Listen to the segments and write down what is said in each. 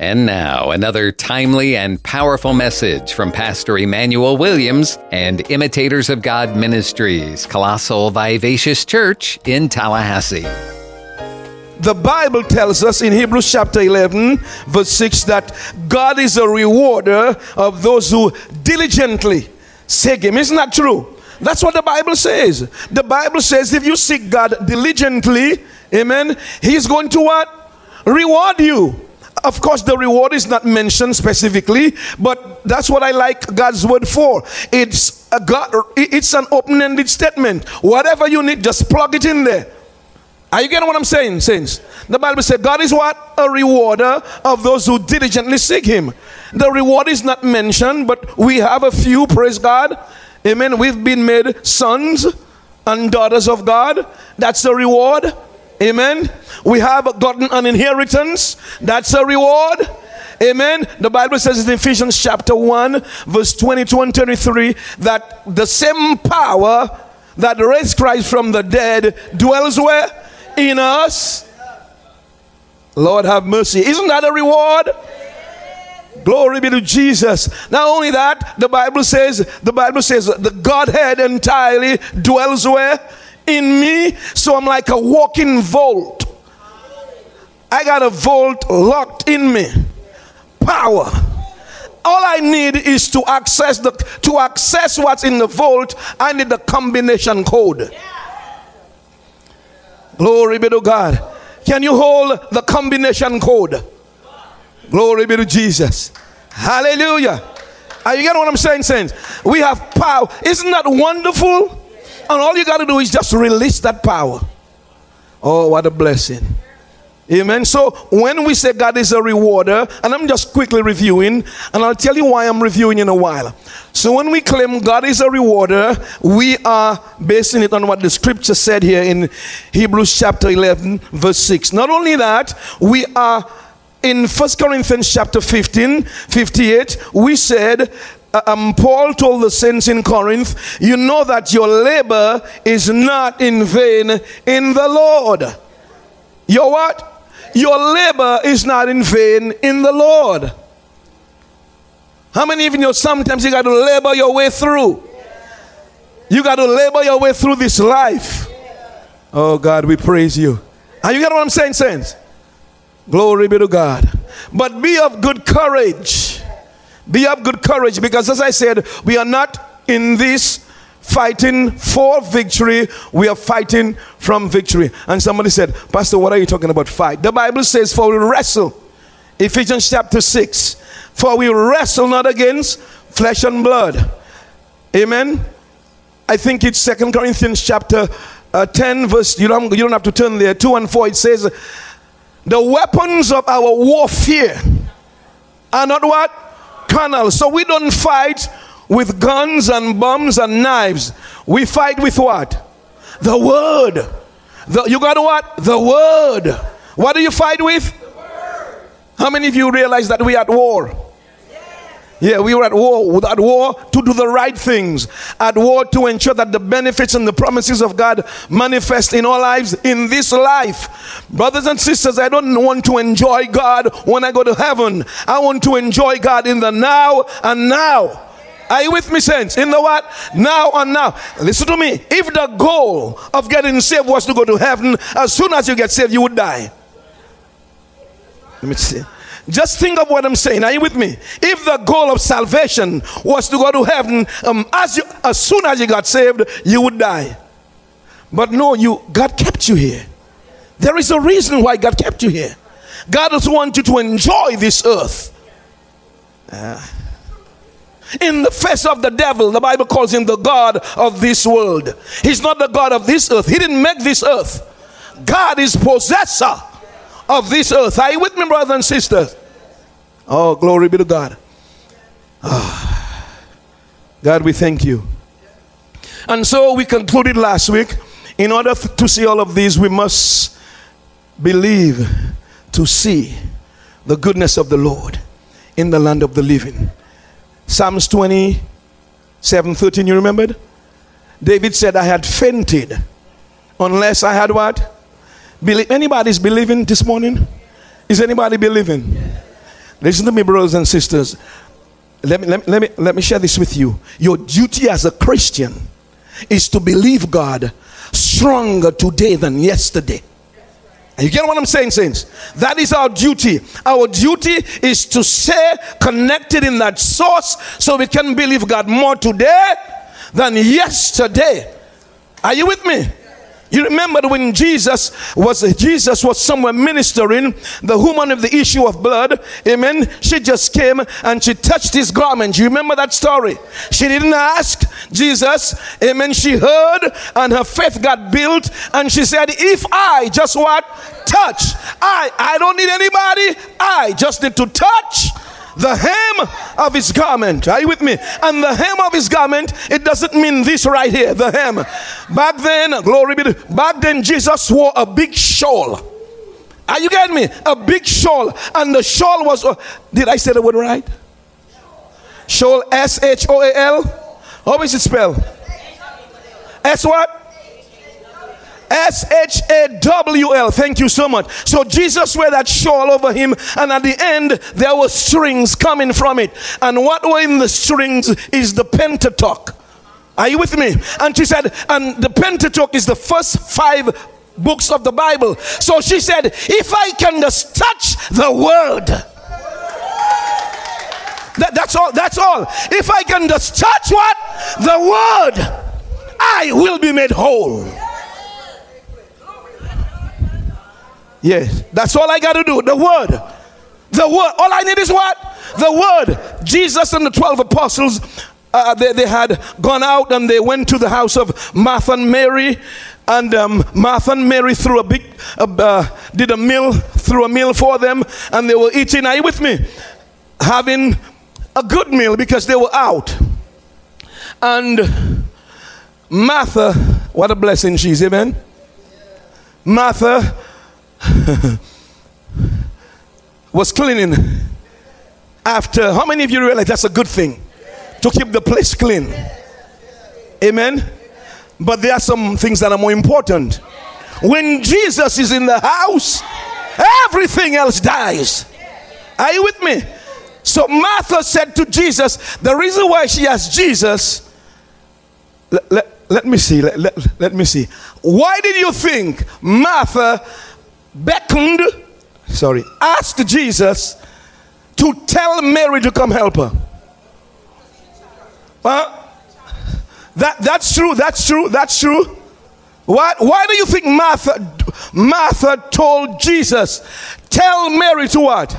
And now, another timely and powerful message from Pastor Emmanuel Williams and Imitators of God Ministries, Colossal Vivacious Church in Tallahassee. The Bible tells us in Hebrews chapter 11, verse 6, that God is a rewarder of those who diligently seek Him. Isn't that true? That's what the Bible says. The Bible says if you seek God diligently, amen, He's going to what? Reward you. Of course, the reward is not mentioned specifically, but that's what I like God's word for. It's a God, it's an open-ended statement. Whatever you need, just plug it in there. Are you getting what I'm saying, saints? The Bible said God is what? A rewarder of those who diligently seek Him. The reward is not mentioned, but we have a few, praise God. Amen. We've been made sons and daughters of God. That's the reward. Amen. We have gotten an inheritance. That's a reward. Amen. The Bible says in Ephesians chapter 1, verse 22 and 23, that the same power that raised Christ from the dead dwells where? In us. Lord have mercy. Isn't that a reward? Glory be to Jesus. Not only that, the Bible says, the Bible says the Godhead entirely dwells where? In me. So I'm like a walking vault. I got a vault locked in me. Power. All I need is to access the to access what's in the vault. I need the combination code. Glory be to God. Can you hold the combination code? Glory be to Jesus. Hallelujah. Are you getting what I'm saying, saints? We have power. Isn't that wonderful? And all you got to do is just release that power. Oh, what a blessing. Amen. So when we say God is a rewarder, and I'm just quickly reviewing, and I'll tell you why I'm reviewing in a while. So when we claim God is a rewarder, we are basing it on what the scripture said here in Hebrews chapter 11, verse 6. Not only that, we are in First Corinthians chapter 15, 58, we said um, Paul told the saints in Corinth, you know that your labor is not in vain in the Lord. Your what? Your labor is not in vain in the Lord. How many of you know sometimes you got to labor your way through? You got to labor your way through this life. Oh God, we praise you. Are you getting what I'm saying, saints? Glory be to God. But be of good courage be of good courage because, as I said, we are not in this fighting for victory, we are fighting from victory. And somebody said, Pastor, what are you talking about? Fight. The Bible says, For we wrestle. Ephesians chapter 6. For we wrestle not against flesh and blood. Amen. I think it's Second Corinthians chapter uh, 10, verse, you don't, you don't have to turn there, 2 and 4. It says, The weapons of our warfare are not what? Carnal. So we don't fight with guns and bombs and knives. We fight with what? The word. The, you got what? The word. What do you fight with? How many of you realize that we are at war? Yeah, we were at war, at war to do the right things, at war to ensure that the benefits and the promises of God manifest in our lives in this life. Brothers and sisters, I don't want to enjoy God when I go to heaven. I want to enjoy God in the now and now. Are you with me, saints? In the what? Now and now. Listen to me. If the goal of getting saved was to go to heaven, as soon as you get saved, you would die. Let me see. Just think of what I'm saying. Are you with me? If the goal of salvation was to go to heaven, um, as, you, as soon as you got saved, you would die. But no, you God kept you here. There is a reason why God kept you here. God doesn't want you to enjoy this earth. Uh, in the face of the devil, the Bible calls him the God of this world. He's not the God of this earth. He didn't make this earth. God is possessor of this earth. Are you with me, brothers and sisters? Oh, glory be to God. Oh, God, we thank you. And so we concluded last week. In order to see all of these, we must believe to see the goodness of the Lord in the land of the living. Psalms 27 13, you remembered? David said, I had fainted unless I had what? Believe, anybody's believing this morning? Is anybody believing? Listen to me, brothers and sisters. Let me, let, me, let, me, let me share this with you. Your duty as a Christian is to believe God stronger today than yesterday. You get what I'm saying, saints? That is our duty. Our duty is to stay connected in that source so we can believe God more today than yesterday. Are you with me? You remember when Jesus was Jesus was somewhere ministering, the woman of the issue of blood, amen. She just came and she touched his garment. You remember that story? She didn't ask Jesus, amen. She heard and her faith got built, and she said, If I just what touch, I I don't need anybody, I just need to touch the hem of his garment. Are you with me? And the hem of his garment, it doesn't mean this right here, the hem. Back then, glory be to back then, Jesus wore a big shawl. Are you getting me? A big shawl. And the shawl was, uh, did I say the word right? Shawl, S H O A L. How is it spelled? S what? S H A W L. Thank you so much. So Jesus wear that shawl over him, and at the end there were strings coming from it. And what were in the strings is the Pentateuch. Are you with me? And she said, and the Pentateuch is the first five books of the Bible. So she said, if I can just touch the word. That, that's all. That's all. If I can just touch what? The word, I will be made whole. Yes, that's all I got to do. The word. The word. All I need is what? The word. Jesus and the 12 apostles, uh, they, they had gone out and they went to the house of Martha and Mary. And um, Martha and Mary threw a big, uh, did a meal, threw a meal for them, and they were eating. Are you with me? Having a good meal because they were out. And Martha, what a blessing she's, amen. Martha was cleaning after. How many of you realize that's a good thing? To keep the place clean. Amen. But there are some things that are more important. When Jesus is in the house, everything else dies. Are you with me? So Martha said to Jesus, the reason why she asked Jesus, let, let, let me see, let, let, let me see. Why did you think Martha beckoned, sorry, asked Jesus to tell Mary to come help her. Well, that, that's true, that's true, that's true. Why, why do you think Martha, Martha told Jesus, tell Mary to what?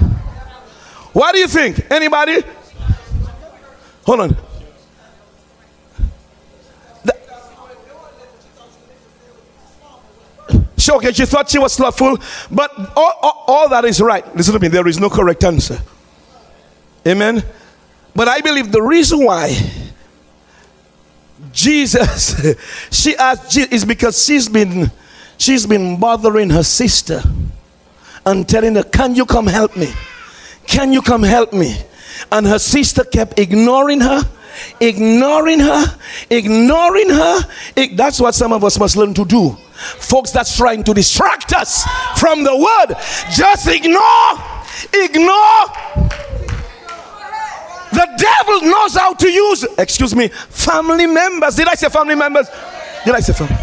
Why do you think? Anybody? Hold on. She, okay, she thought she was slothful, but all, all, all that is right. Listen to me, there is no correct answer. Amen. But I believe the reason why Jesus, she asked is because she's been she's been bothering her sister and telling her, Can you come help me? Can you come help me? And her sister kept ignoring her, ignoring her, ignoring her. That's what some of us must learn to do. Folks that's trying to distract us from the word, just ignore, ignore. The devil knows how to use, excuse me, family members. Did I say family members? Did I say family?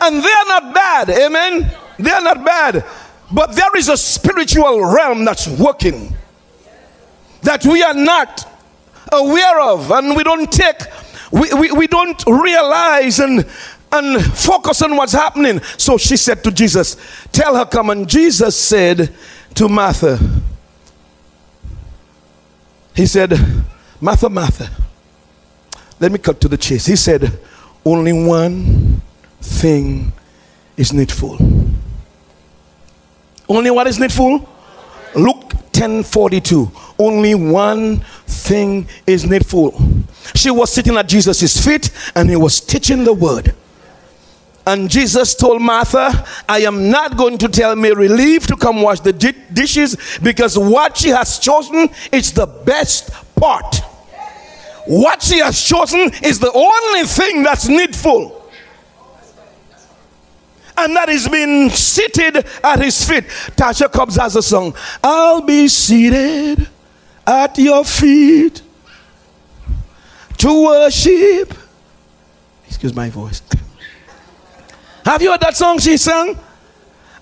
And they're not bad, amen? They're not bad. But there is a spiritual realm that's working that we are not aware of and we don't take we, we, we don't realize and and focus on what's happening. So she said to Jesus, Tell her, come. And Jesus said to Martha, He said, Martha, Martha, let me cut to the chase. He said, Only one thing is needful. Only what is needful? Luke 10:42. Only one thing is needful. She was sitting at Jesus' feet and he was teaching the word. And Jesus told Martha, I am not going to tell Mary leave to come wash the di- dishes because what she has chosen is the best part. What she has chosen is the only thing that's needful. And that is being seated at his feet. Tasha Cobbs has a song. I'll be seated at your feet to worship. Excuse my voice. Have you heard that song she sang?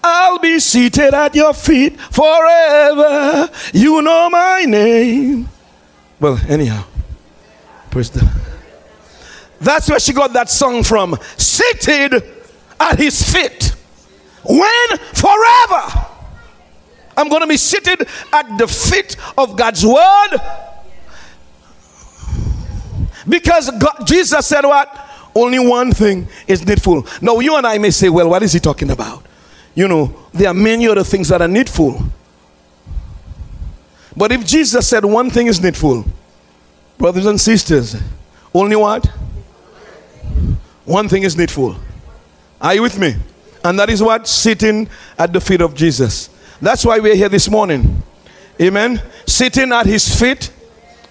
I'll be seated at your feet forever. You know my name. Well, anyhow, praise the That's where she got that song from. Seated at his feet. When? Forever. I'm going to be seated at the feet of God's word. Because God, Jesus said what? Only one thing is needful. Now, you and I may say, well, what is he talking about? You know, there are many other things that are needful. But if Jesus said one thing is needful, brothers and sisters, only what? One thing is needful. Are you with me? And that is what? Sitting at the feet of Jesus. That's why we're here this morning. Amen. Sitting at his feet.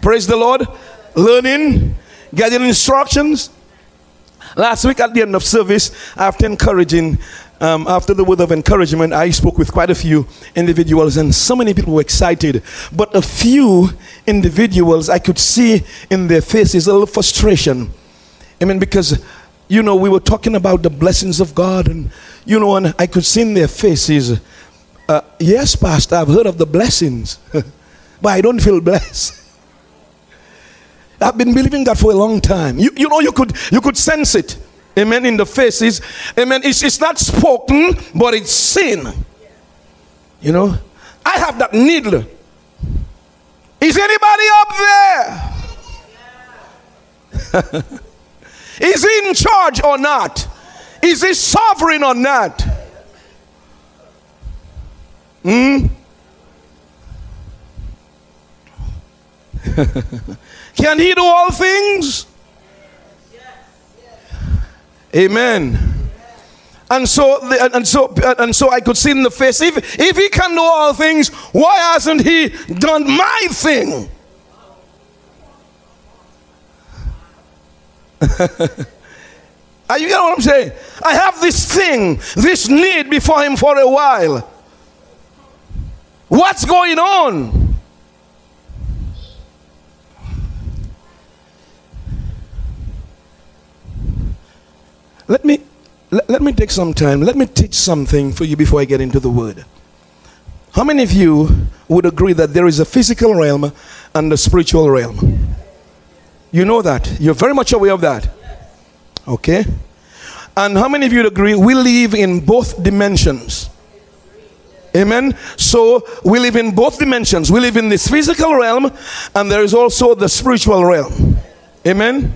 Praise the Lord. Learning, getting instructions. Last week at the end of service, after encouraging, um, after the word of encouragement, I spoke with quite a few individuals, and so many people were excited. But a few individuals, I could see in their faces a little frustration. I mean, because you know, we were talking about the blessings of God, and you know, and I could see in their faces, uh, yes, Pastor, I've heard of the blessings, but I don't feel blessed. I've been believing God for a long time. You, you know, you could you could sense it. Amen. In the faces. Amen. It's, it's not spoken, but it's seen. You know, I have that needle. Is anybody up there? Is he in charge or not? Is he sovereign or not? Hmm? Can he do all things? Amen. And so, and so, and so, I could see in the face. If if he can do all things, why hasn't he done my thing? Are you getting what I'm saying? I have this thing, this need before him for a while. What's going on? Let me let, let, me take some time. Let me teach something for you before I get into the word. How many of you would agree that there is a physical realm and a spiritual realm? You know that. You're very much aware of that. Okay? And how many of you agree we live in both dimensions? Amen. So we live in both dimensions. We live in this physical realm, and there is also the spiritual realm. Amen.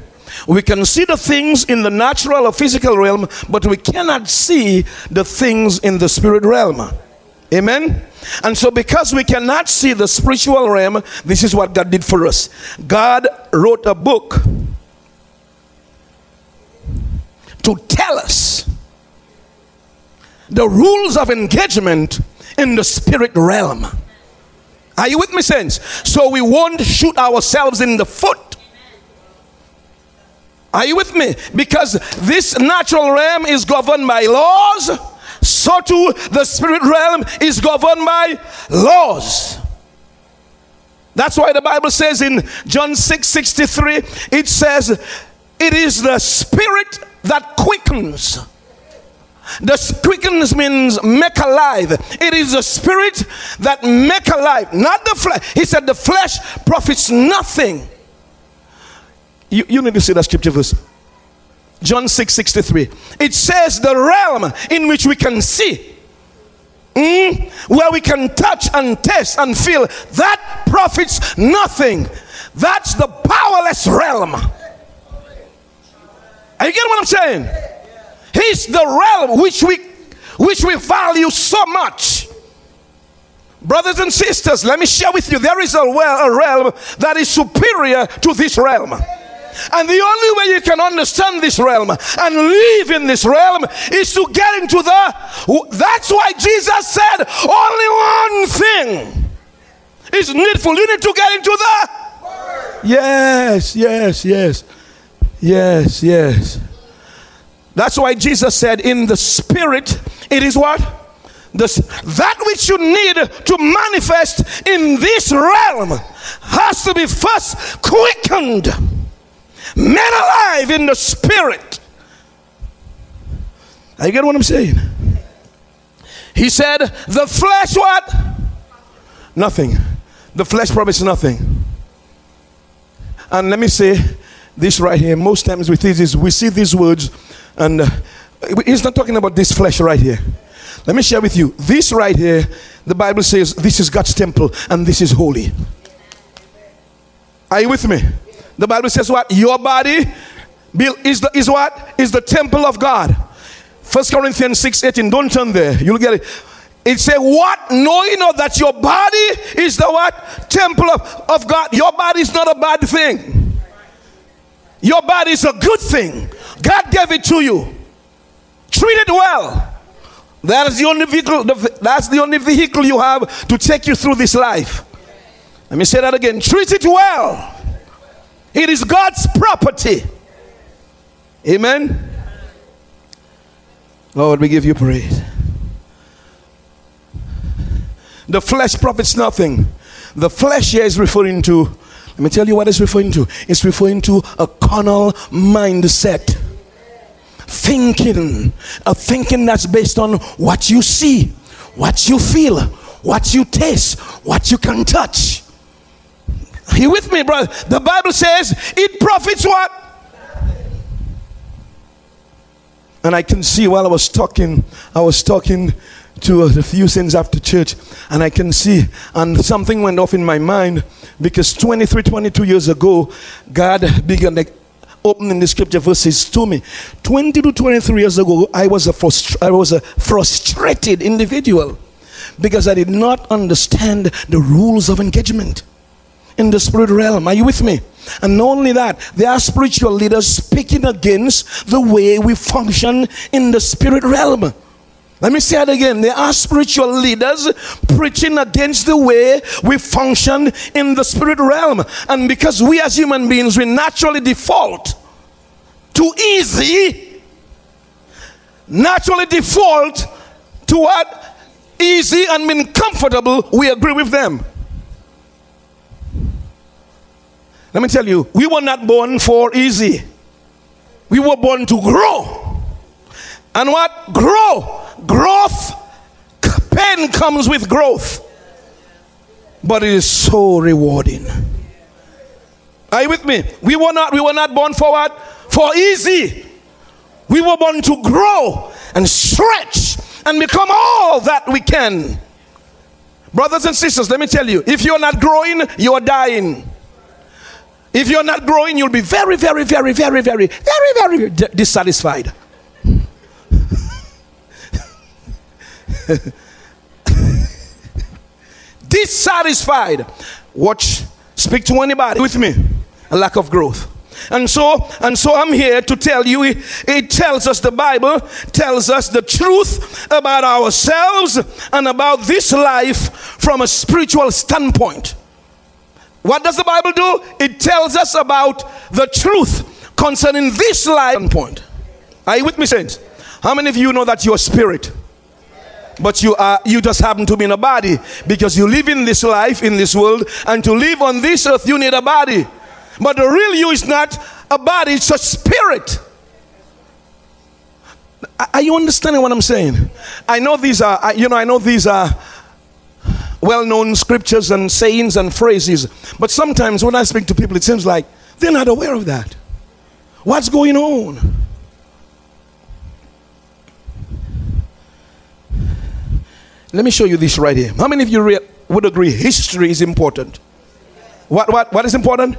We can see the things in the natural or physical realm, but we cannot see the things in the spirit realm. Amen. And so, because we cannot see the spiritual realm, this is what God did for us. God wrote a book to tell us the rules of engagement in the spirit realm. Are you with me, saints? So we won't shoot ourselves in the foot. Are you with me? Because this natural realm is governed by laws so too the spirit realm is governed by laws. That's why the Bible says in John 6 63, it says, It is the spirit that quickens. The quickens means make alive. It is the spirit that make alive, not the flesh. He said the flesh profits nothing. You, you need to see that scripture verse. John 6 63. It says the realm in which we can see. Mm, where we can touch and taste and feel that profits nothing. That's the powerless realm. Are you getting what I'm saying? He's the realm which we which we value so much. Brothers and sisters, let me share with you there is a, well, a realm that is superior to this realm. And the only way you can understand this realm and live in this realm is to get into the. That's why Jesus said, only one thing is needful. You need to get into the. Yes, yes, yes. Yes, yes. That's why Jesus said, In the spirit, it is what? That which you need to manifest in this realm has to be first quickened, made alive in the spirit. Are you get what I'm saying? He said, The flesh, what? Nothing. The flesh promises nothing. And let me say this right here. Most times with this, we see these words, and uh, he's not talking about this flesh right here. Let me share with you. This right here, the Bible says this is God's temple and this is holy. Are you with me? The Bible says what? Your body is the is what? Is the temple of God. First Corinthians 6 18. Don't turn there. You'll get it. It says, What? Knowing not that your body is the what? Temple of, of God. Your body is not a bad thing. Your body is a good thing. God gave it to you. Treat it well. That is the only vehicle, that's the only vehicle you have to take you through this life. Let me say that again. Treat it well. It is God's property. Amen. Lord, we give you praise. The flesh profits nothing. The flesh here is referring to, let me tell you what it's referring to. It's referring to a carnal mindset. Thinking, a thinking that's based on what you see, what you feel, what you taste, what you can touch. You with me, brother? The Bible says it profits what? And I can see while I was talking, I was talking to a few sins after church, and I can see, and something went off in my mind because 23, 22 years ago, God began opening the scripture verses to me. 20 to 23 years ago, I was a, frustra- I was a frustrated individual because I did not understand the rules of engagement in the spirit realm. Are you with me? And not only that, there are spiritual leaders speaking against the way we function in the spirit realm. Let me say it again. There are spiritual leaders preaching against the way we function in the spirit realm. And because we as human beings, we naturally default to easy, naturally default to what? Easy and being comfortable, we agree with them. Let me tell you, we were not born for easy. We were born to grow. And what? Grow growth, pain comes with growth, but it is so rewarding. Are you with me? We were not, we were not born for what? For easy. We were born to grow and stretch and become all that we can. Brothers and sisters, let me tell you if you're not growing, you're dying. If you're not growing, you'll be very, very, very, very, very, very, very dissatisfied. dissatisfied. Watch, speak to anybody with me. A lack of growth. And so, and so I'm here to tell you, it, it, tells us, the Bible tells us the truth about ourselves and about this life from a spiritual standpoint. What does the Bible do? It tells us about the truth concerning this life point. Are you with me, saints? How many of you know that your spirit? but you are you just happen to be in a body because you live in this life in this world and to live on this earth you need a body but the real you is not a body it's a spirit are you understanding what i'm saying i know these are you know i know these are well-known scriptures and sayings and phrases but sometimes when i speak to people it seems like they're not aware of that what's going on Let me show you this right here. How many of you re- would agree history is important? What, what, what is important?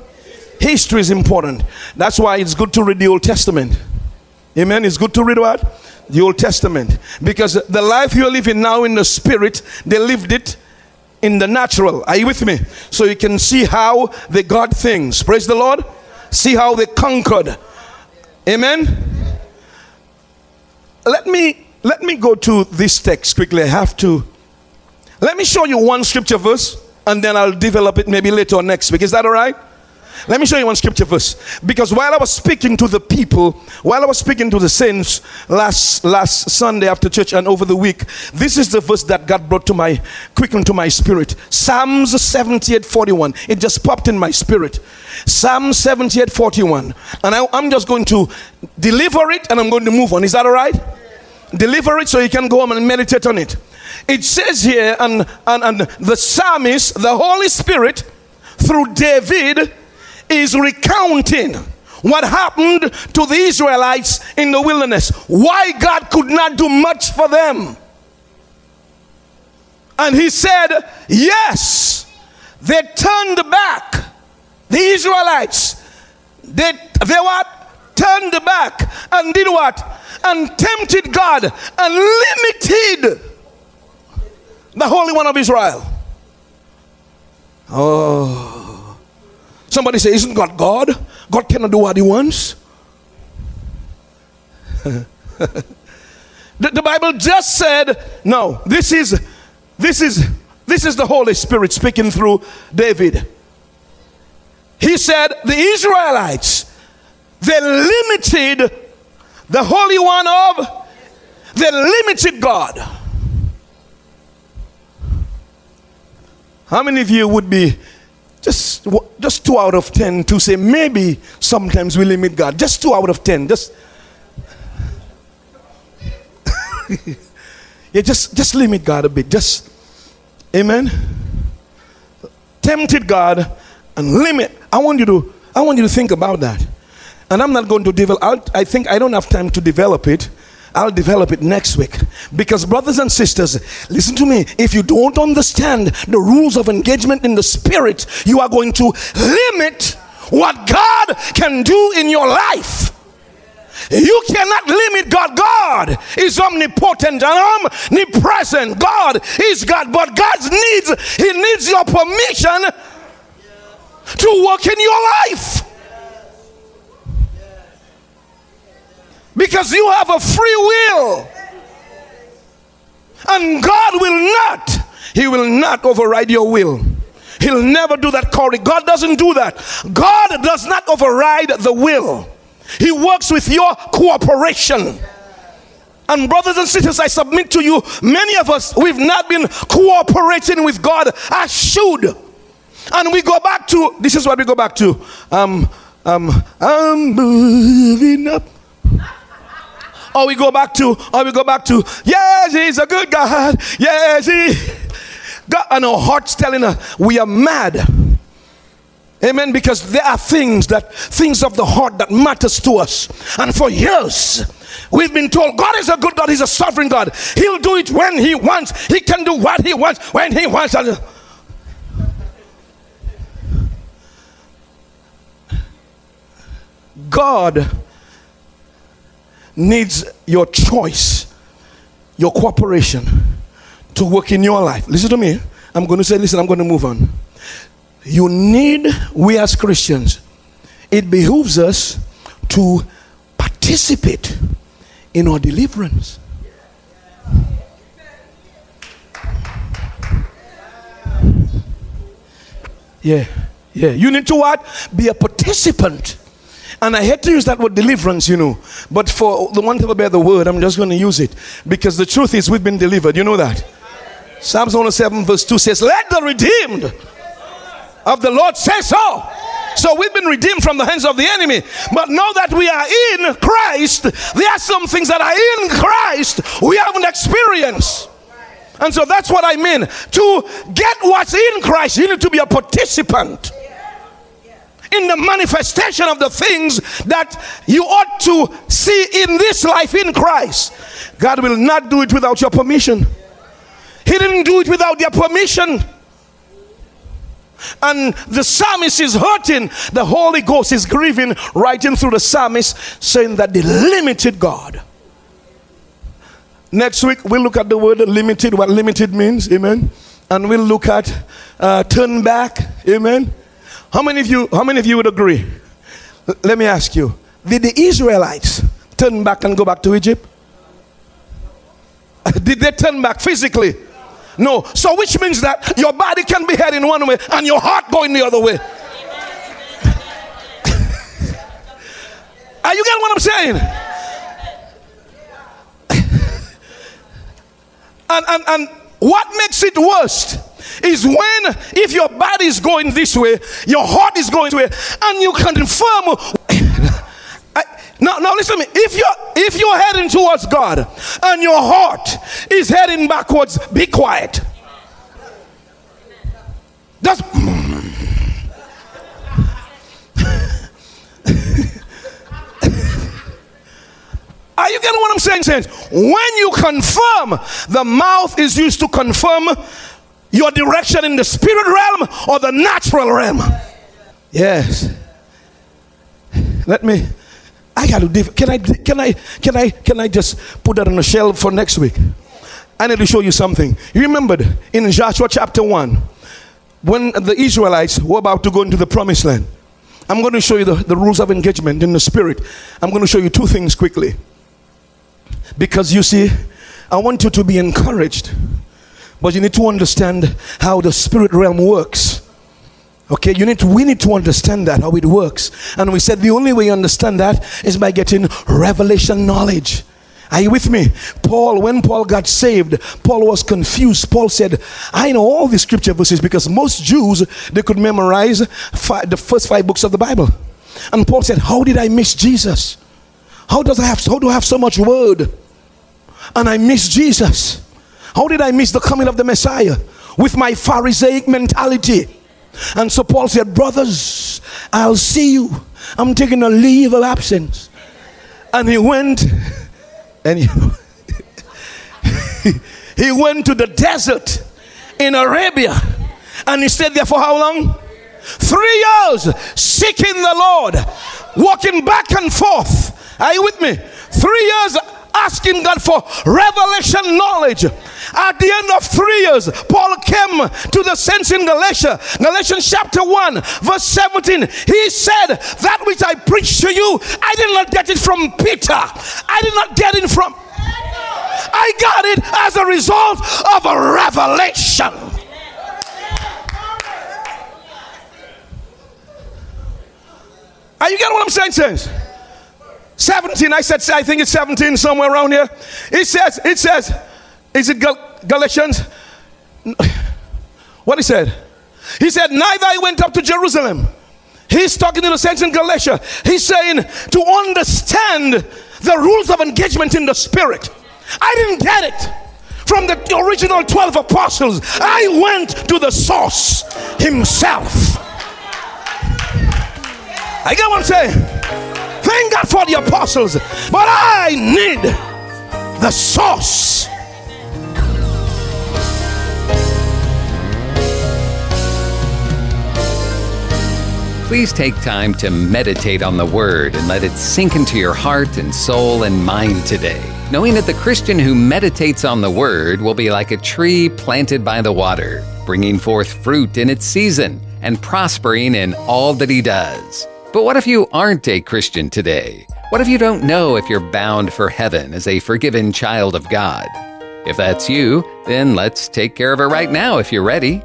History is important. That's why it's good to read the Old Testament. Amen. It's good to read what? The Old Testament. Because the life you're living now in the spirit, they lived it in the natural. Are you with me? So you can see how they got things. Praise the Lord. See how they conquered. Amen. Let me let me go to this text quickly. I have to. Let me show you one scripture verse and then I'll develop it maybe later or next week. Is that all right? Let me show you one scripture verse. Because while I was speaking to the people, while I was speaking to the saints last last Sunday after church and over the week, this is the verse that God brought to my quick into my spirit. Psalms 78 41. It just popped in my spirit. Psalm 78 41. And I, I'm just going to deliver it and I'm going to move on. Is that all right? Deliver it so you can go home and meditate on it. It says here, and, and, and the psalmist, the Holy Spirit, through David, is recounting what happened to the Israelites in the wilderness, why God could not do much for them. And he said, Yes, they turned back. The Israelites, they, they what? Turned back and did what? And tempted God and limited the Holy One of Israel. Oh. Somebody say, Isn't God God? God cannot do what He wants. the, the Bible just said, No, this is this is this is the Holy Spirit speaking through David. He said, The Israelites, they limited the Holy One of, they limited God. How many of you would be just, just two out of ten to say maybe sometimes we limit God. Just two out of ten. Just yeah, just just limit God a bit. Just Amen. Tempted God and limit. I want you to I want you to think about that. And I'm not going to develop I think I don't have time to develop it I'll develop it next week. Because, brothers and sisters, listen to me. If you don't understand the rules of engagement in the spirit, you are going to limit what God can do in your life. You cannot limit God. God is omnipotent and omnipresent. God is God, but God needs He needs your permission to work in your life. Because you have a free will. And God will not, He will not override your will. He'll never do that, Corey. God doesn't do that. God does not override the will, He works with your cooperation. And, brothers and sisters, I submit to you, many of us, we've not been cooperating with God as should. And we go back to this is what we go back to. Um, um, I'm moving up. Or we go back to, or we go back to, yes, he's a good God. Yes, he. God, and our hearts telling us we are mad. Amen. Because there are things that, things of the heart that matters to us. And for years, we've been told God is a good God. He's a sovereign God. He'll do it when he wants. He can do what he wants when he wants. God needs your choice, your cooperation to work in your life. Listen to me. I'm going to say, listen, I'm going to move on. You need, we as Christians, it behooves us to participate in our deliverance. Yeah, yeah. You need to what? Be a participant and I hate to use that word deliverance, you know. But for the one to bear the word, I'm just going to use it. Because the truth is, we've been delivered. You know that? Psalms 107, verse 2 says, Let the redeemed of the Lord say so. So we've been redeemed from the hands of the enemy. But now that we are in Christ, there are some things that are in Christ we haven't experienced. And so that's what I mean. To get what's in Christ, you need to be a participant in the manifestation of the things that you ought to see in this life in Christ. God will not do it without your permission. He didn't do it without your permission. And the psalmist is hurting. The Holy Ghost is grieving, writing through the psalmist, saying that they limited God. Next week, we'll look at the word limited, what limited means. Amen. And we'll look at uh, turn back. Amen. How many of you, how many of you would agree? L- let me ask you. Did the Israelites turn back and go back to Egypt? Did they turn back physically? No. So which means that your body can be heading one way and your heart going the other way. Are you getting what I'm saying? and, and, and what makes it worst is when, if your body is going this way, your heart is going this way, and you can confirm. now, now listen to me. If you're if you're heading towards God and your heart is heading backwards, be quiet. Just Are you getting what I'm saying? When you confirm, the mouth is used to confirm your direction in the spirit realm or the natural realm. Yes. Let me. I got to. Can I? Can I? Can I? Can I just put that on the shelf for next week? I need to show you something. You remembered in Joshua chapter one when the Israelites were about to go into the promised land. I'm going to show you the, the rules of engagement in the spirit. I'm going to show you two things quickly. Because you see, I want you to be encouraged, but you need to understand how the spirit realm works. Okay, you need to, we need to understand that how it works. And we said the only way you understand that is by getting revelation knowledge. Are you with me? Paul, when Paul got saved, Paul was confused. Paul said, I know all the scripture verses because most Jews, they could memorize five, the first five books of the Bible. And Paul said, How did I miss Jesus? How does I have how do I have so much word? And I miss Jesus. How did I miss the coming of the Messiah with my Pharisaic mentality? And so Paul said, Brothers, I'll see you. I'm taking a leave of absence. And he went and he, he went to the desert in Arabia. And he stayed there for how long? Three years seeking the Lord, walking back and forth are you with me? Three years asking God for revelation knowledge. At the end of three years, Paul came to the saints in Galatia, Galatians chapter 1, verse 17. He said, That which I preached to you, I did not get it from Peter, I did not get it from. I got it as a result of a revelation. Are you getting what I'm saying, saints? 17, I said, I think it's 17 somewhere around here. It says, it says, is it Gal- Galatians? What he said? He said, neither I went up to Jerusalem. He's talking to the saints in Galatia. He's saying to understand the rules of engagement in the spirit. I didn't get it from the original 12 apostles. I went to the source himself. I get what I'm saying? Thank God for the apostles, but I need the source. Please take time to meditate on the Word and let it sink into your heart and soul and mind today, knowing that the Christian who meditates on the Word will be like a tree planted by the water, bringing forth fruit in its season and prospering in all that he does. But what if you aren't a Christian today? What if you don't know if you're bound for heaven as a forgiven child of God? If that's you, then let's take care of it right now if you're ready.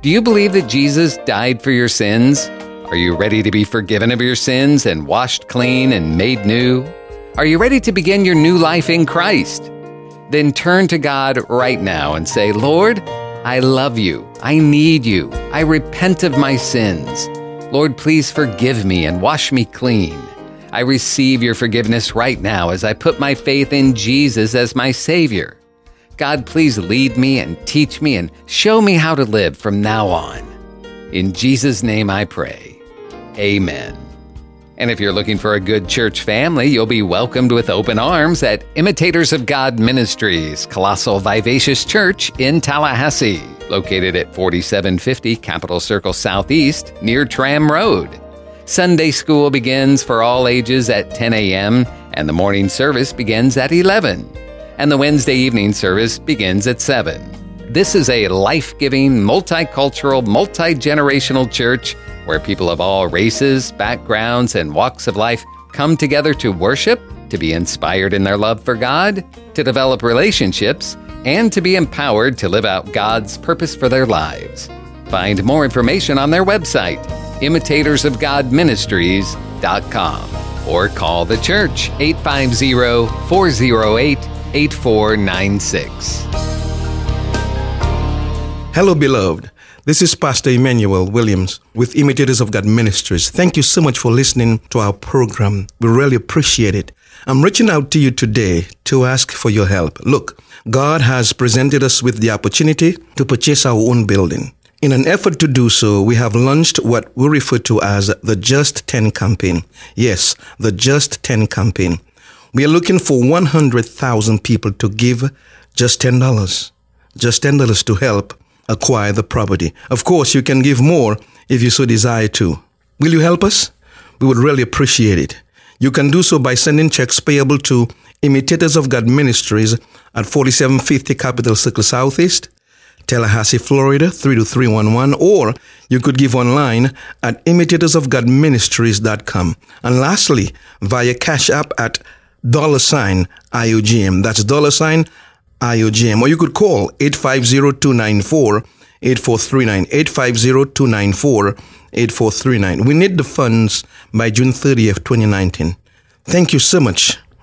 Do you believe that Jesus died for your sins? Are you ready to be forgiven of your sins and washed clean and made new? Are you ready to begin your new life in Christ? Then turn to God right now and say, Lord, I love you. I need you. I repent of my sins. Lord, please forgive me and wash me clean. I receive your forgiveness right now as I put my faith in Jesus as my Savior. God, please lead me and teach me and show me how to live from now on. In Jesus' name I pray. Amen. And if you're looking for a good church family, you'll be welcomed with open arms at Imitators of God Ministries, Colossal Vivacious Church in Tallahassee located at 4750 Capital Circle Southeast near Tram Road. Sunday school begins for all ages at 10 a.m., and the morning service begins at 11. And the Wednesday evening service begins at 7. This is a life giving, multicultural, multi generational church where people of all races, backgrounds, and walks of life come together to worship, to be inspired in their love for God, to develop relationships, and to be empowered to live out God's purpose for their lives. Find more information on their website, imitatorofgodministries.com. or call the church 850 408 8496. Hello, beloved. This is Pastor Emmanuel Williams with Imitators of God Ministries. Thank you so much for listening to our program. We really appreciate it. I'm reaching out to you today to ask for your help. Look, God has presented us with the opportunity to purchase our own building. In an effort to do so, we have launched what we refer to as the Just 10 campaign. Yes, the Just 10 campaign. We are looking for 100,000 people to give just $10. Just $10 to help acquire the property. Of course, you can give more if you so desire to. Will you help us? We would really appreciate it. You can do so by sending checks payable to Imitators of God Ministries at 4750 Capital Circle Southeast, Tallahassee, Florida 32311, or you could give online at imitatorofgodministries.com. And lastly, via Cash App at dollar sign IOGM. That's dollar sign IOGM. Or you could call 850-294 8439 850-294 8439. We need the funds by June 30th, 2019. Thank you so much,